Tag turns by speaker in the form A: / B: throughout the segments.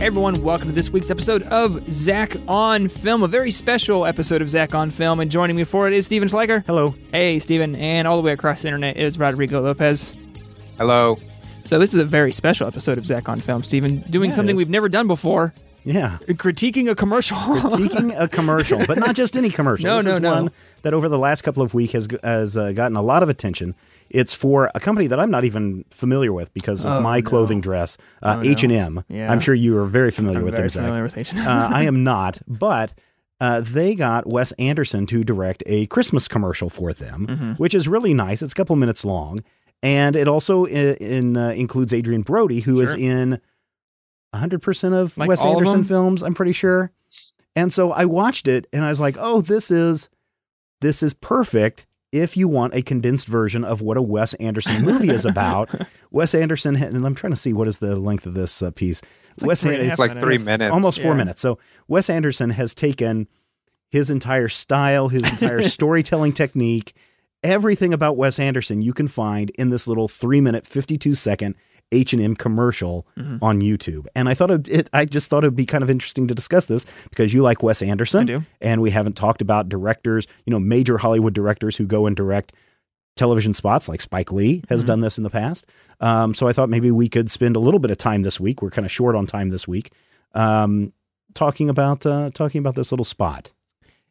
A: Hey everyone, welcome to this week's episode of Zach on Film, a very special episode of Zach on Film. And joining me for it is Steven Schleicher.
B: Hello.
A: Hey, Steven. And all the way across the internet is Rodrigo Lopez.
C: Hello.
A: So this is a very special episode of Zach on Film, Steven, doing
B: Yeah,
A: something we've never done before,
B: Yeah.
A: critiquing a commercial.
B: Critiquing a commercial, but not just any commercial.
A: No,
B: this
A: no,
B: is
A: no.
B: one that over the last couple of weeks has has uh, gotten a lot of attention. It's for a company that I'm not even familiar with because of
A: Oh,
B: my
A: no.
B: clothing dress, uh,
A: Oh.
B: H and M.
A: Yeah.
B: I'm sure you are very familiar
A: I'm
B: with
A: very
B: them, Zach.
A: familiar with H&M.
B: uh, I am not, but uh, they got Wes Anderson to direct a Christmas commercial for them,
A: Mm-hmm.
B: which is really nice. It's a couple minutes long, and it also i- in, uh, includes Adrien Brody, who is
A: Sure.
B: in 100 percent of
A: Like
B: Wes
A: all of
B: Anderson films. I'm pretty sure. And so I watched it, and I was like, "Oh, this is this is perfect." If you want a condensed version of what a Wes Anderson movie is about, Wes Anderson, and I'm trying to see what is the length of this uh, piece.
A: like
B: Wes
A: three and a
B: An-
A: half
C: It's like three minutes.
B: almost four minutes. So Wes Anderson has taken his entire style, his entire storytelling technique, everything about Wes Anderson you can find in this little three minute, fifty two second H and M commercial
A: Mm-hmm.
B: on YouTube. And I thought it, it, I just thought it'd be kind of interesting to discuss this because you like Wes Anderson,
A: I do.
B: and we haven't talked about directors, you know, major Hollywood directors who go and direct television spots like Spike Lee has
A: Mhm.
B: done this in the past. Um, so I thought maybe we could spend a little bit of time this week. We're kind of short on time this week, um, talking about uh, talking about this little spot.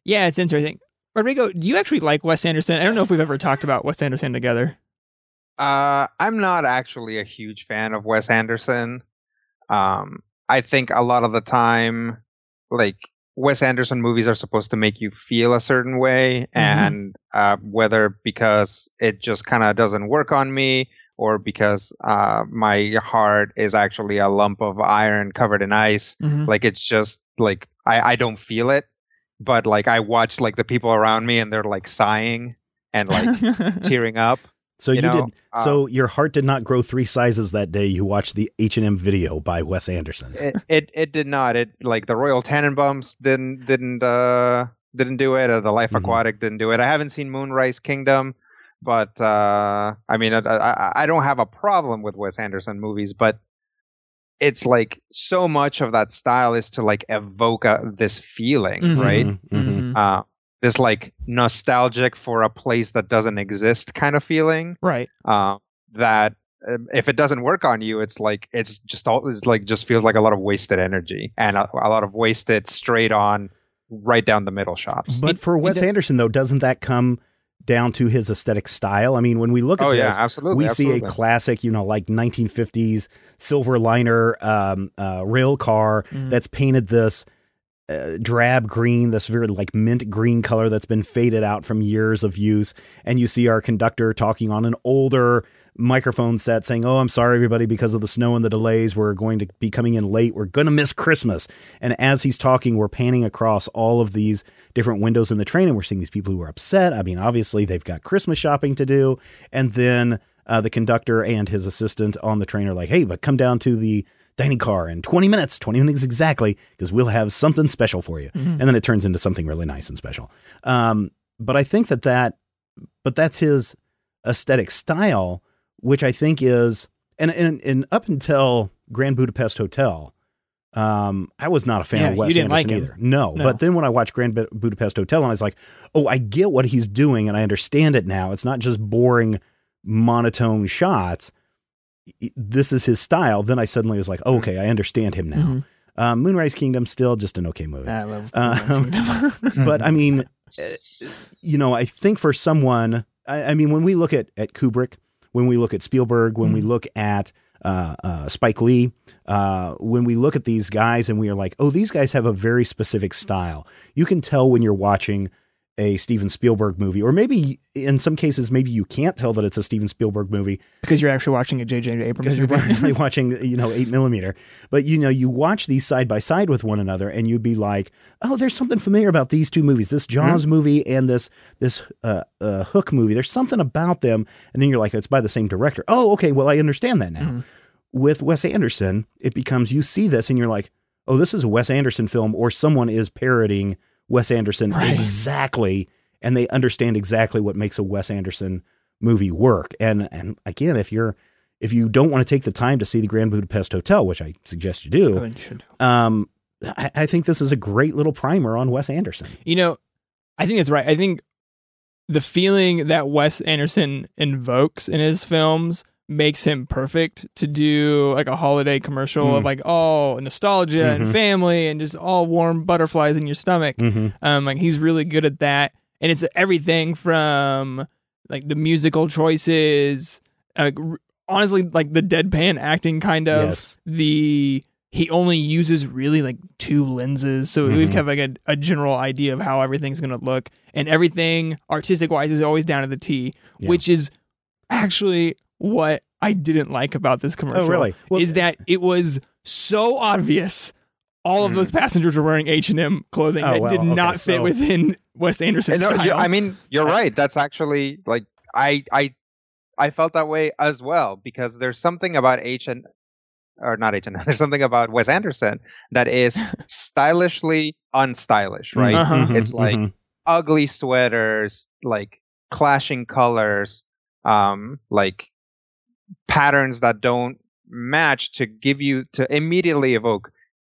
A: Yeah, it's interesting. Rodrigo, do you actually like Wes Anderson? I don't know if we've ever talked about Wes Anderson together.
C: Uh, I'm not actually a huge fan of Wes Anderson. Um, I think a lot of the time, like Wes Anderson movies are supposed to make you feel a certain way, and uh, whether because it just kind of doesn't work on me, or because uh, my heart is actually a lump of iron covered in ice,
A: Mhm.
C: like it's just like I, I don't feel it. But like I watch like the people around me, and they're like sighing and like tearing up.
B: So you,
C: You know,
B: did. so your heart did not grow three sizes that day. You watched the H and M video by Wes Anderson.
C: it, it it did not. It like the Royal Tenenbaums didn't didn't uh didn't do it. Or the Life
B: Mhm.
C: Aquatic didn't do it. I haven't seen Moonrise Kingdom, but uh I mean I, I I don't have a problem with Wes Anderson movies, but it's like so much of that style is to like evoke a, this feeling,
A: Mhm.
C: right?
B: Mhm, mhm.
A: Mhm.
C: Uh, this like nostalgic for a place that doesn't exist kind of feeling.
A: Right.
C: Uh, that uh, if it doesn't work on you, it's like it's just all it's like just feels like a lot of wasted energy and a, a lot of wasted straight on, right down the middle shots.
B: But
A: It-
B: for
A: it
B: Wes Anderson, though, doesn't that come down to his aesthetic style? I mean, when we look at
C: Oh yeah,
B: this,
C: absolutely.
B: we see a classic, you know, like 1950s silver liner um, uh, rail car
A: Mhm.
B: that's painted this uh, drab green, this very like mint green color that's been faded out from years of use. And you see our conductor talking on an older microphone set saying, Oh, I'm sorry, everybody, because of the snow and the delays. We're going to be coming in late. We're going to miss Christmas. And as he's talking, we're panning across all of these different windows in the train and we're seeing these people who are upset. I mean, obviously, they've got Christmas shopping to do. And then uh, the conductor and his assistant on the train are like, Hey, but come down to the dining car in 20 minutes, 20 minutes exactly, because we'll have something special for you.
A: Mhm.
B: And then it turns into something really nice and special. Um, but I think that that, but that's his aesthetic style, which I think is, and, and, and up until Grand Budapest Hotel, um, I was not a fan
A: Yeah,
B: of Wes Anderson
A: like
B: either. No,
A: No.
B: but then when I watched Grand Bu- Budapest Hotel, and I was like, oh, I get what he's doing, and I understand it now. It's not just boring, monotone shots. This is his style. Then I suddenly was like, oh, okay, I understand him now.
A: Mhm.
B: Um, Moonrise Kingdom still just an okay movie,
A: I love
B: Um, but I mean, uh, you know, I think for someone, I, I mean, when we look at at Kubrick, when we look at Spielberg, when we
A: Mhm.
B: look at uh, uh, Spike Lee, uh, when we look at these guys and we are like, oh, these guys have a very specific style. You can tell when you're watching a Steven Spielberg movie, or maybe in some cases, maybe you can't tell that it's a Steven Spielberg movie
A: because you're actually watching a J.J. Abrams
B: because you're probably watching, you know, eight millimeter. But you know, you watch these side by side with one another, and you'd be like, "Oh, there's something familiar about these two movies, this Jaws movie and this this uh, uh, Hook movie. There's something about them." And then you're like, "It's by the same director." Oh, okay. Well, I understand that now.
A: Mhm.
B: With Wes Anderson, it becomes you see this, and you're like, "Oh, this is a Wes Anderson film," or someone is parodying Wes Anderson
A: Right.
B: exactly, and they understand exactly what makes a Wes Anderson movie work. And and again, if you're if you don't want to take the time to see the Grand Budapest Hotel, which I suggest you
A: I
B: do,
A: think you should.
B: um, I, I think this is a great little primer on Wes Anderson.
A: You know, I think it's right. I think the feeling that Wes Anderson invokes in his films makes him perfect to do like a holiday commercial
B: Mm.
A: of like oh nostalgia
B: Mhm.
A: and family and just all warm butterflies in your stomach.
B: Mm-hmm.
A: Um, like he's really good at that, and it's everything from like the musical choices, like honestly, like the deadpan acting kind of
B: Yes.
A: the. He only uses really like two lenses, so we
B: Mhm.
A: have like a, a general idea of how everything's gonna look, and everything artistic wise is always down to the T,
B: Yeah.
A: which is actually what I didn't like about this commercial.
B: Oh, really? Well-
A: is that it was so obvious all of
C: Mhm.
A: those passengers were wearing H and M clothing
B: Oh,
A: that
B: well,
A: did
B: okay,
A: not fit
B: so-
A: within Wes Anderson's
C: No,
A: style.
C: you, I mean, you're right. That's actually like I I I felt that way as well because there's something about H and or not H and M. there's something about Wes Anderson that is stylishly unstylish, right?
A: Uh-huh.
B: Mhm,
C: It's like-
B: mhm.
C: Ugly sweaters, like clashing colors, um, like patterns that don't match to give you to immediately evoke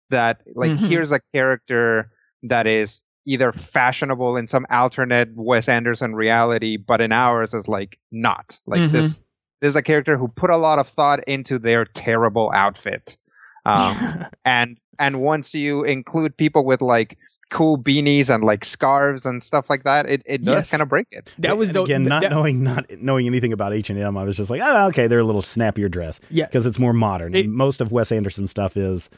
C: that like
A: Mhm.
C: here's a character that is either fashionable in some alternate Wes Anderson reality, but in ours is like not. Like
A: Mhm.
C: this this is a character who put a lot of thought into their terrible outfit. Um and and once you include people with like cool beanies and like scarves and stuff like that, it, it does
A: Yes.
C: kind of break it.
A: that was
B: And
A: the
B: again not
A: that-
B: knowing not knowing anything about H and M. I was just like, oh, okay, they're a little snappier dress
A: Yeah.
B: because it's more modern.
A: It-
B: Most of Wes Anderson stuff is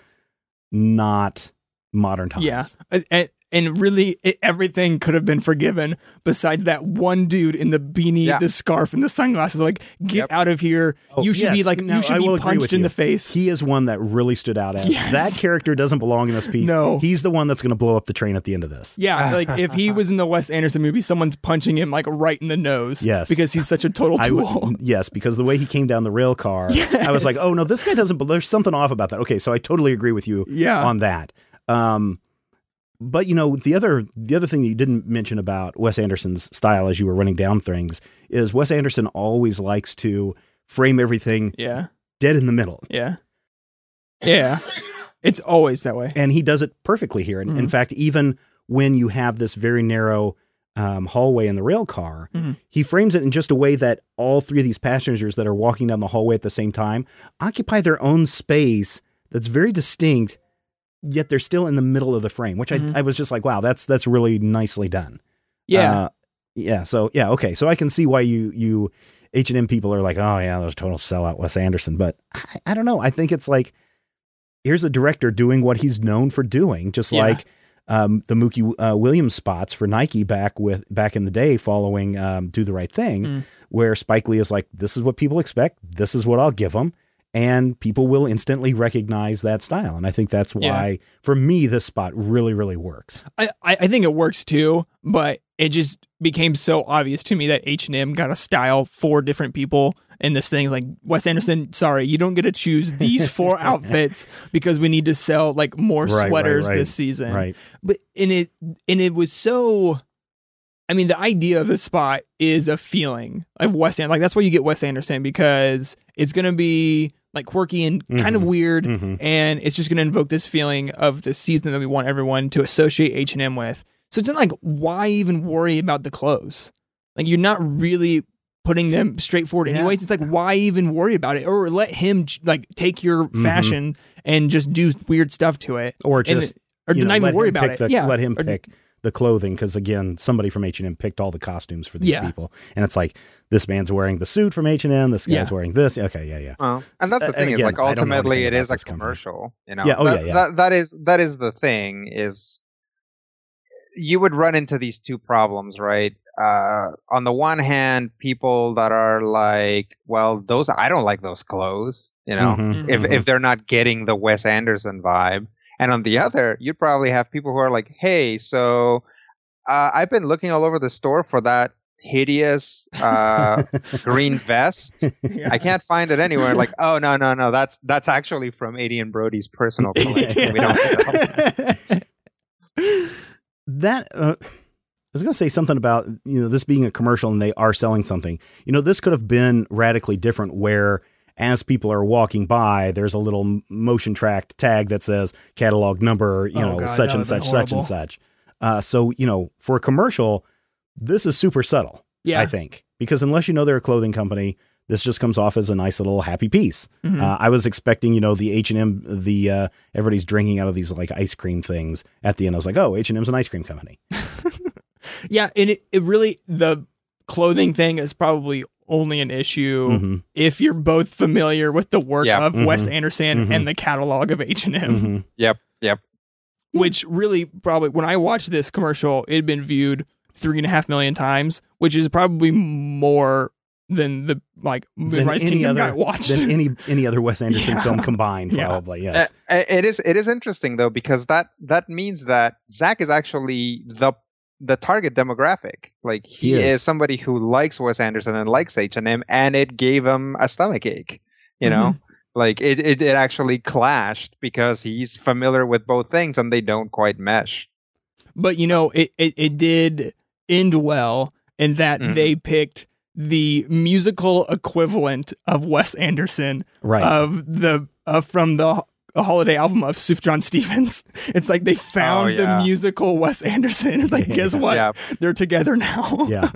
B: not modern times.
A: Yeah, and, and really, it, everything could have been forgiven besides that one dude in the beanie,
C: Yeah.
A: the scarf, and the sunglasses. Like, get
C: Yep.
A: out of here!
B: Oh,
A: you should be like,
B: No,
A: you should
B: I
A: be punched in
B: you.
A: the face.
B: He is one that really stood out as
A: Yes.
B: that character doesn't belong in this piece.
A: No.
B: He's the one that's going to blow up the train at the end of this.
A: yeah, like if he was in the Wes Anderson movie, someone's punching him like right in the nose.
B: Yes.
A: because he's such a total tool.
B: would, yes, because the way he came down the rail car, I was like, oh no, this guy doesn't. But there's something off about that. Okay, so I totally agree with you
A: yeah,
B: on that. Um, but you know, the other the other thing that you didn't mention about Wes Anderson's style as you were running down things is Wes Anderson always likes to frame everything
A: yeah,
B: dead in the middle.
A: yeah, yeah. It's always that way.
B: and he does it perfectly here. And in
A: Mhm.
B: fact, even when you have this very narrow um, hallway in the rail car,
A: Mhm.
B: he frames it in just a way that all three of these passengers that are walking down the hallway at the same time occupy their own space that's very distinct, yet they're still in the middle of the frame. Which
A: Mhm.
B: I, I was just like, wow, that's that's really nicely done.
A: Yeah,
B: Uh, yeah. So yeah, okay. So I can see why you you H and M people are like, oh yeah, those total sellout Wes Anderson. But I, I don't know. I think it's like here's a director doing what he's known for doing, just
A: Yeah.
B: like um, the Mookie uh, Williams spots for Nike back with back in the day, following um, Do the Right Thing,
A: Mm.
B: where Spike Lee is like, this is what people expect. This is what I'll give them. And people will instantly recognize that style. And I think that's
A: Yeah.
B: why, for me, this spot really, really works.
A: I, I think it works too, but it just became so obvious to me that H and M got a style for different people. And this thing like Wes Anderson, sorry, you don't get to choose these four outfits because we need to sell like more
B: Right, right,
A: sweaters
B: right.
A: this season.
B: Right.
A: But and it and it was so. I mean, the idea of the spot is a feeling of Wes Anderson. Like that's why you get Wes Anderson because it's gonna be like quirky and kind of
B: Mhm.
A: weird
B: Mhm.
A: and it's just going to invoke this feeling of the season that we want everyone to associate H and M with. So it's not like why even worry about the clothes? Like you're not really putting them straightforward
B: Yeah.
A: anyways. It's like why even worry about it or let him like take your
B: Mhm.
A: fashion and just do weird stuff to it
B: Or
A: and
B: just
A: or
B: you know,
A: not even
B: let
A: worry
B: him
A: about
B: pick
A: it.
B: The,
A: yeah,
B: let him
A: Or-
B: pick the clothing because again, somebody from H and M picked all the costumes for these
A: Yeah.
B: people, and it's like this man's wearing the suit from H and M, this guy's
A: Yeah.
B: wearing this. Okay, yeah, yeah.
C: Well, and that's the
B: And
C: thing is like
B: I don't know
C: ultimately it is it a
B: this company.
C: commercial. You know,
B: Yeah, oh,
C: that,
B: yeah, yeah.
C: That, that is that is the thing is you would run into these two problems, right? Uh, on the one hand, people that are like, well, those I don't like those clothes, you know,
B: Mhm,
C: if
B: mhm.
C: if they're not getting the Wes Anderson vibe. And on the other, you'd probably have people who are like, hey, so uh, I've been looking all over the store for that hideous uh, green vest.
A: Yeah.
C: I can't find it anywhere. Like, oh no, no, no, that's that's actually from Adrien Brody's personal collection. We don't
B: that uh, I was going to say something about you know this being a commercial and they are selling something. You know, this could have been radically different. Where as people are walking by, there's a little motion tracked tag that says catalog number, you
A: Oh,
B: know,
A: God,
B: such and such, such and such. Uh, so, you know, for a commercial, this is super subtle,
A: Yeah.
B: I think, because unless you know they're a clothing company, this just comes off as a nice little happy piece.
A: Mhm.
B: Uh, I was expecting, you know, the H and M, the uh, everybody's drinking out of these like ice cream things. At the end, I was like, oh, H and M's an ice cream company.
A: yeah, and it, it really the clothing thing is probably only an issue
B: Mhm,
A: if you're both familiar with the work
C: Yeah.
A: of Wes
B: Mhm.
A: Anderson and the catalog of H and M.
B: mhm.
C: Yep. Yep.
A: which really probably when I watched this commercial, it had been viewed three and a half million times, which is probably more than the like
B: Than
A: Moonrise
B: any
A: Kingdom
B: other
A: watched.
B: than any any other Wes Anderson
A: Yeah.
B: film combined,
A: Yeah.
B: probably. Yes.
C: Uh, uh, it is it is interesting though because that that means that Zach is actually the the target demographic. Like he,
B: He is.
C: is. somebody who likes Wes Anderson and likes H and M, and it gave him a stomach ache. You know, like it, it it actually clashed because he's familiar with both things and they don't quite mesh.
A: but you know, it, it, it did end well in that
C: Mhm.
A: they picked the musical equivalent of Wes Anderson
B: right.
A: of the uh, from the ho- holiday album of Sufjan Stevens. It's like they found
C: Oh, yeah.
A: the musical Wes Anderson. It's like, guess what?
C: Yeah.
A: They're together now.
B: yeah.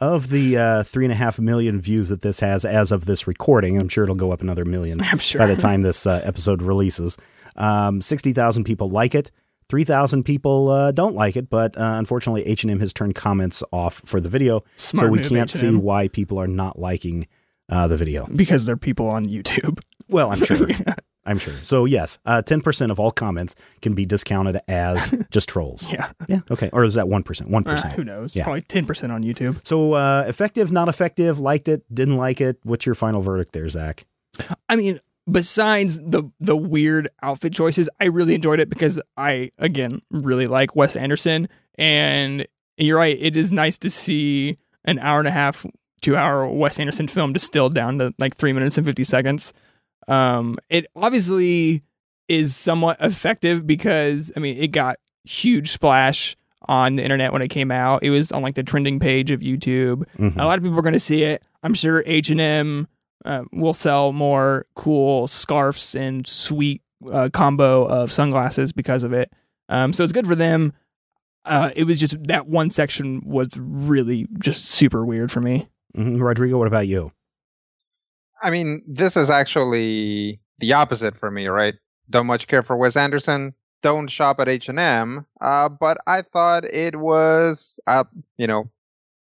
B: Of the uh, three and a half million views that this has as of this recording, I'm sure it'll go up another million
A: I'm sure.
B: by the time this uh, episode releases. Um, 60,000 people like it. 3,000 people uh, don't like it, but uh, unfortunately, H&M has turned comments off for the video,
A: Smart
B: so we can't see
A: H&M.
B: why people are not liking uh, the video.
A: because they're people on YouTube.
B: Well, I'm sure. I'm sure. So, yes, uh, 10% of all comments can be discounted as just trolls.
A: yeah.
B: Yeah, okay. Or is that 1%? 1%.
A: Uh, who knows?
B: Yeah.
A: Probably 10% on YouTube.
B: So, uh, effective, not effective, liked it, didn't like it. What's your final verdict there, Zach?
A: I mean, besides the the weird outfit choices, I really enjoyed it because I again really like Wes Anderson and you're right, it is nice to see an hour and a half, 2 hour Wes Anderson film distilled down to like 3 minutes and 50 seconds. Um it obviously is somewhat effective because I mean, it got huge splash on the internet when it came out. It was on like the trending page of YouTube.
B: Mhm.
A: A lot of people are going to see it. I'm sure H and M uh, will sell more cool scarves and sweet uh, combo of sunglasses because of it. Um, so it's good for them. Uh, it was just that one section was really just super weird for me.
B: Mhm. Rodrigo, what about you?
C: I mean, this is actually the opposite for me, right? Don't much care for Wes Anderson. Don't shop at H and M. Uh, but I thought it was, uh, you know,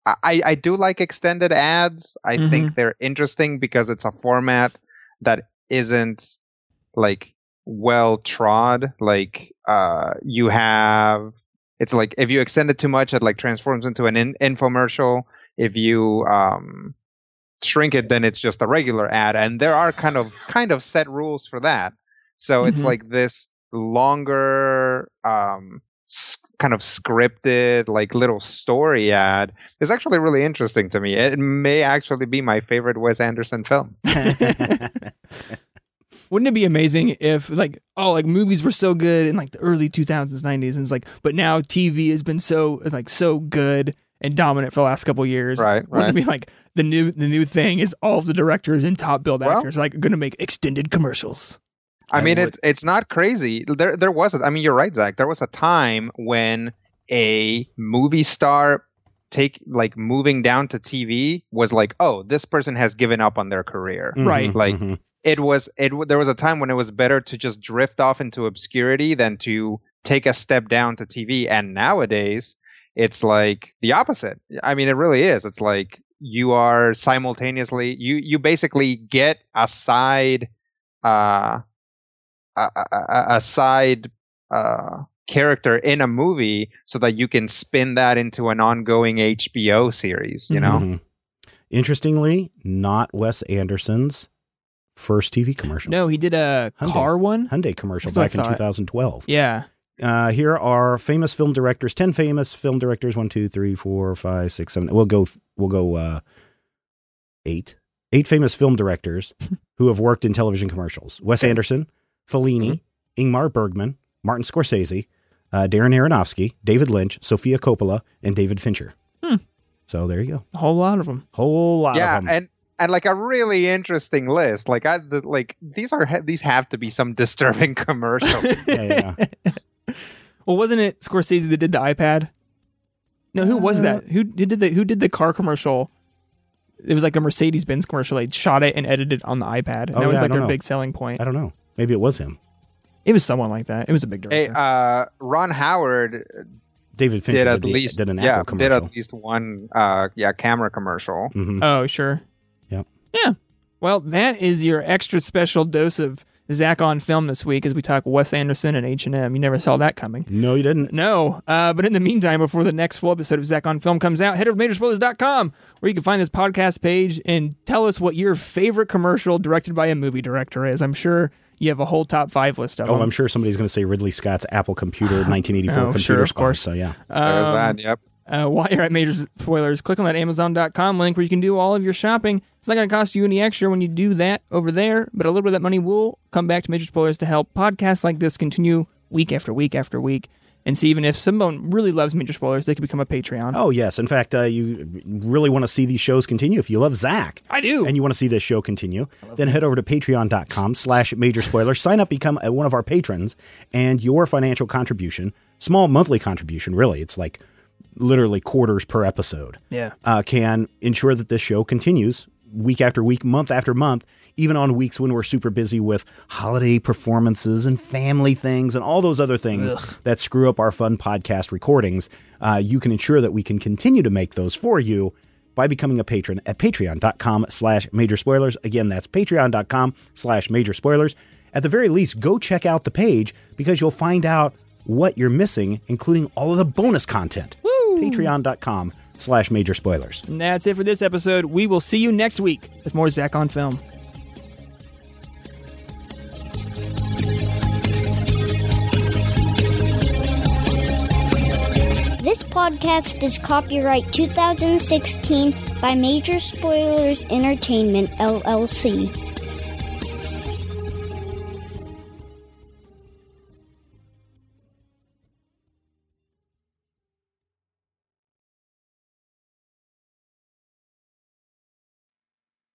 C: I I do like extended ads. I think they're interesting because it's a format that isn't like well trod. Like, uh, you have. It's like if you extend it too much, it like transforms into an in- infomercial. If you um shrink it, then it's just a regular ad, and there are kind of kind of set rules for that. So it's
A: Mhm.
C: like this longer, um, kind of scripted, like little story ad is actually really interesting to me. It may actually be my favorite Wes Anderson film.
A: Wouldn't it be amazing if like oh like movies were so good in like the early 2000s 90s and it's like but now TV has been so like so good and dominant for the last couple years.
C: Right,
A: Wouldn't it be like the new the new thing is all of the directors and top billed
C: Well-
A: actors are, like going to make extended commercials.
C: I
B: I
C: mean,
B: would-
C: it's it's not crazy. There there was. A, I mean, you're right, Zach. There was a time when a movie star take like moving down to TV was like, oh, this person has given up on their career.
A: Right.
B: Mhm,
C: Like,
B: mhm.
C: It was it. w- There was a time when it was better to just drift off into obscurity than to take a step down to TV. And nowadays, it's like the opposite. I mean, it really is. It's like you are simultaneously you you basically get a side uh a, a, a- a side uh character in a movie so that you can spin that into an ongoing HBO series, you know?
B: Mhm. Interestingly, not Wes Anderson's first TV commercial.
A: No, he did a
B: Hyundai.
A: car one.
B: Hyundai commercial
A: That's
B: back in 2012.
A: Yeah.
B: Uh, here are famous film directors. Ten famous film directors. One, two, three, four, five, six, seven. We'll go. We'll go. Uh, eight. Eight famous film directors who have worked in television commercials: Wes Anderson, Fellini, Ingmar Bergman, Martin Scorsese, uh, Darren Aronofsky, David Lynch, Sofia Coppola, and David Fincher.
A: Hmm.
B: So there you go.
A: A whole lot of them.
B: Whole lot
C: yeah,
B: of them.
C: and and like a really interesting list. Like I the, like these are these have to be some disturbing commercials.
B: Yeah, yeah.
A: well, wasn't it Scorsese that did the iPad? No, who was
B: Uh,
A: that? Who who did the who did the car commercial? It was like a Mercedes Benz commercial. They shot it and edited it on the iPad. And
B: Oh,
A: that was
B: yeah, I
A: like
B: don't
A: their
B: know.
A: big selling point.
B: I don't know. Maybe it was him.
A: It was someone like that. It was a big
C: hey,
A: director.
C: uh, Ron Howard
B: David Fincher
C: did at
B: the-
C: least
B: did an
C: yeah
B: Apple
C: did at least one uh yeah camera commercial.
B: Mhm.
A: oh, sure.
B: Yep.
A: Yeah. Well, that is your extra special dose of Zach on film this week as we talk Wes Anderson and H and M. You never saw that coming.
B: No, you didn't.
A: No, uh, but in the meantime, before the next full episode of Zach on Film comes out, head over to Majorspoilers.com where you can find this podcast page and tell us what your favorite commercial directed by a movie director is. I'm sure you have a whole top five list of
B: Oh,
A: them.
B: I'm sure somebody's going to say Ridley Scott's Apple Computer 1984
A: Oh,
B: computer
A: sure, of
B: spy,
A: course.
B: So yeah,
C: There's
A: Um,
C: that. Yep.
A: Uh, while you're at Major Spoilers, click on that Amazon.com link where you can do all of your shopping. It's not going to cost you any extra when you do that over there, but a little bit of that money will come back to Major Spoilers to help podcasts like this continue week after week after week. And see, even if someone really loves Major Spoilers, they can become a Patreon.
B: Oh yes. In fact, uh, you really want to see these shows continue. If you love Zach,
A: I do.
B: and you want to see this show continue, then head over to patreon.com slash major spoilers. Sign up, become one of our patrons, and your financial contribution, small monthly contribution, really, it's like literally quarters per episode,
A: yeah.
B: uh, can ensure that this show continues week after week, month after month, even on weeks when we're super busy with holiday performances and family things and all those other things that screw up our fun podcast recordings. Uh, you can ensure that we can continue to make those for you by becoming a patron at patreon.com slash major spoilers. Again, that's patreon.com slash major spoilers. At the very least, go check out the page because you'll find out what you're missing, including all of the bonus content. Patreon.com slash major spoilers.
A: And that's it for this episode. We will see you next week with more Zach on Film.
D: This podcast is copyright 2016 by Major Spoilers Entertainment, LLC.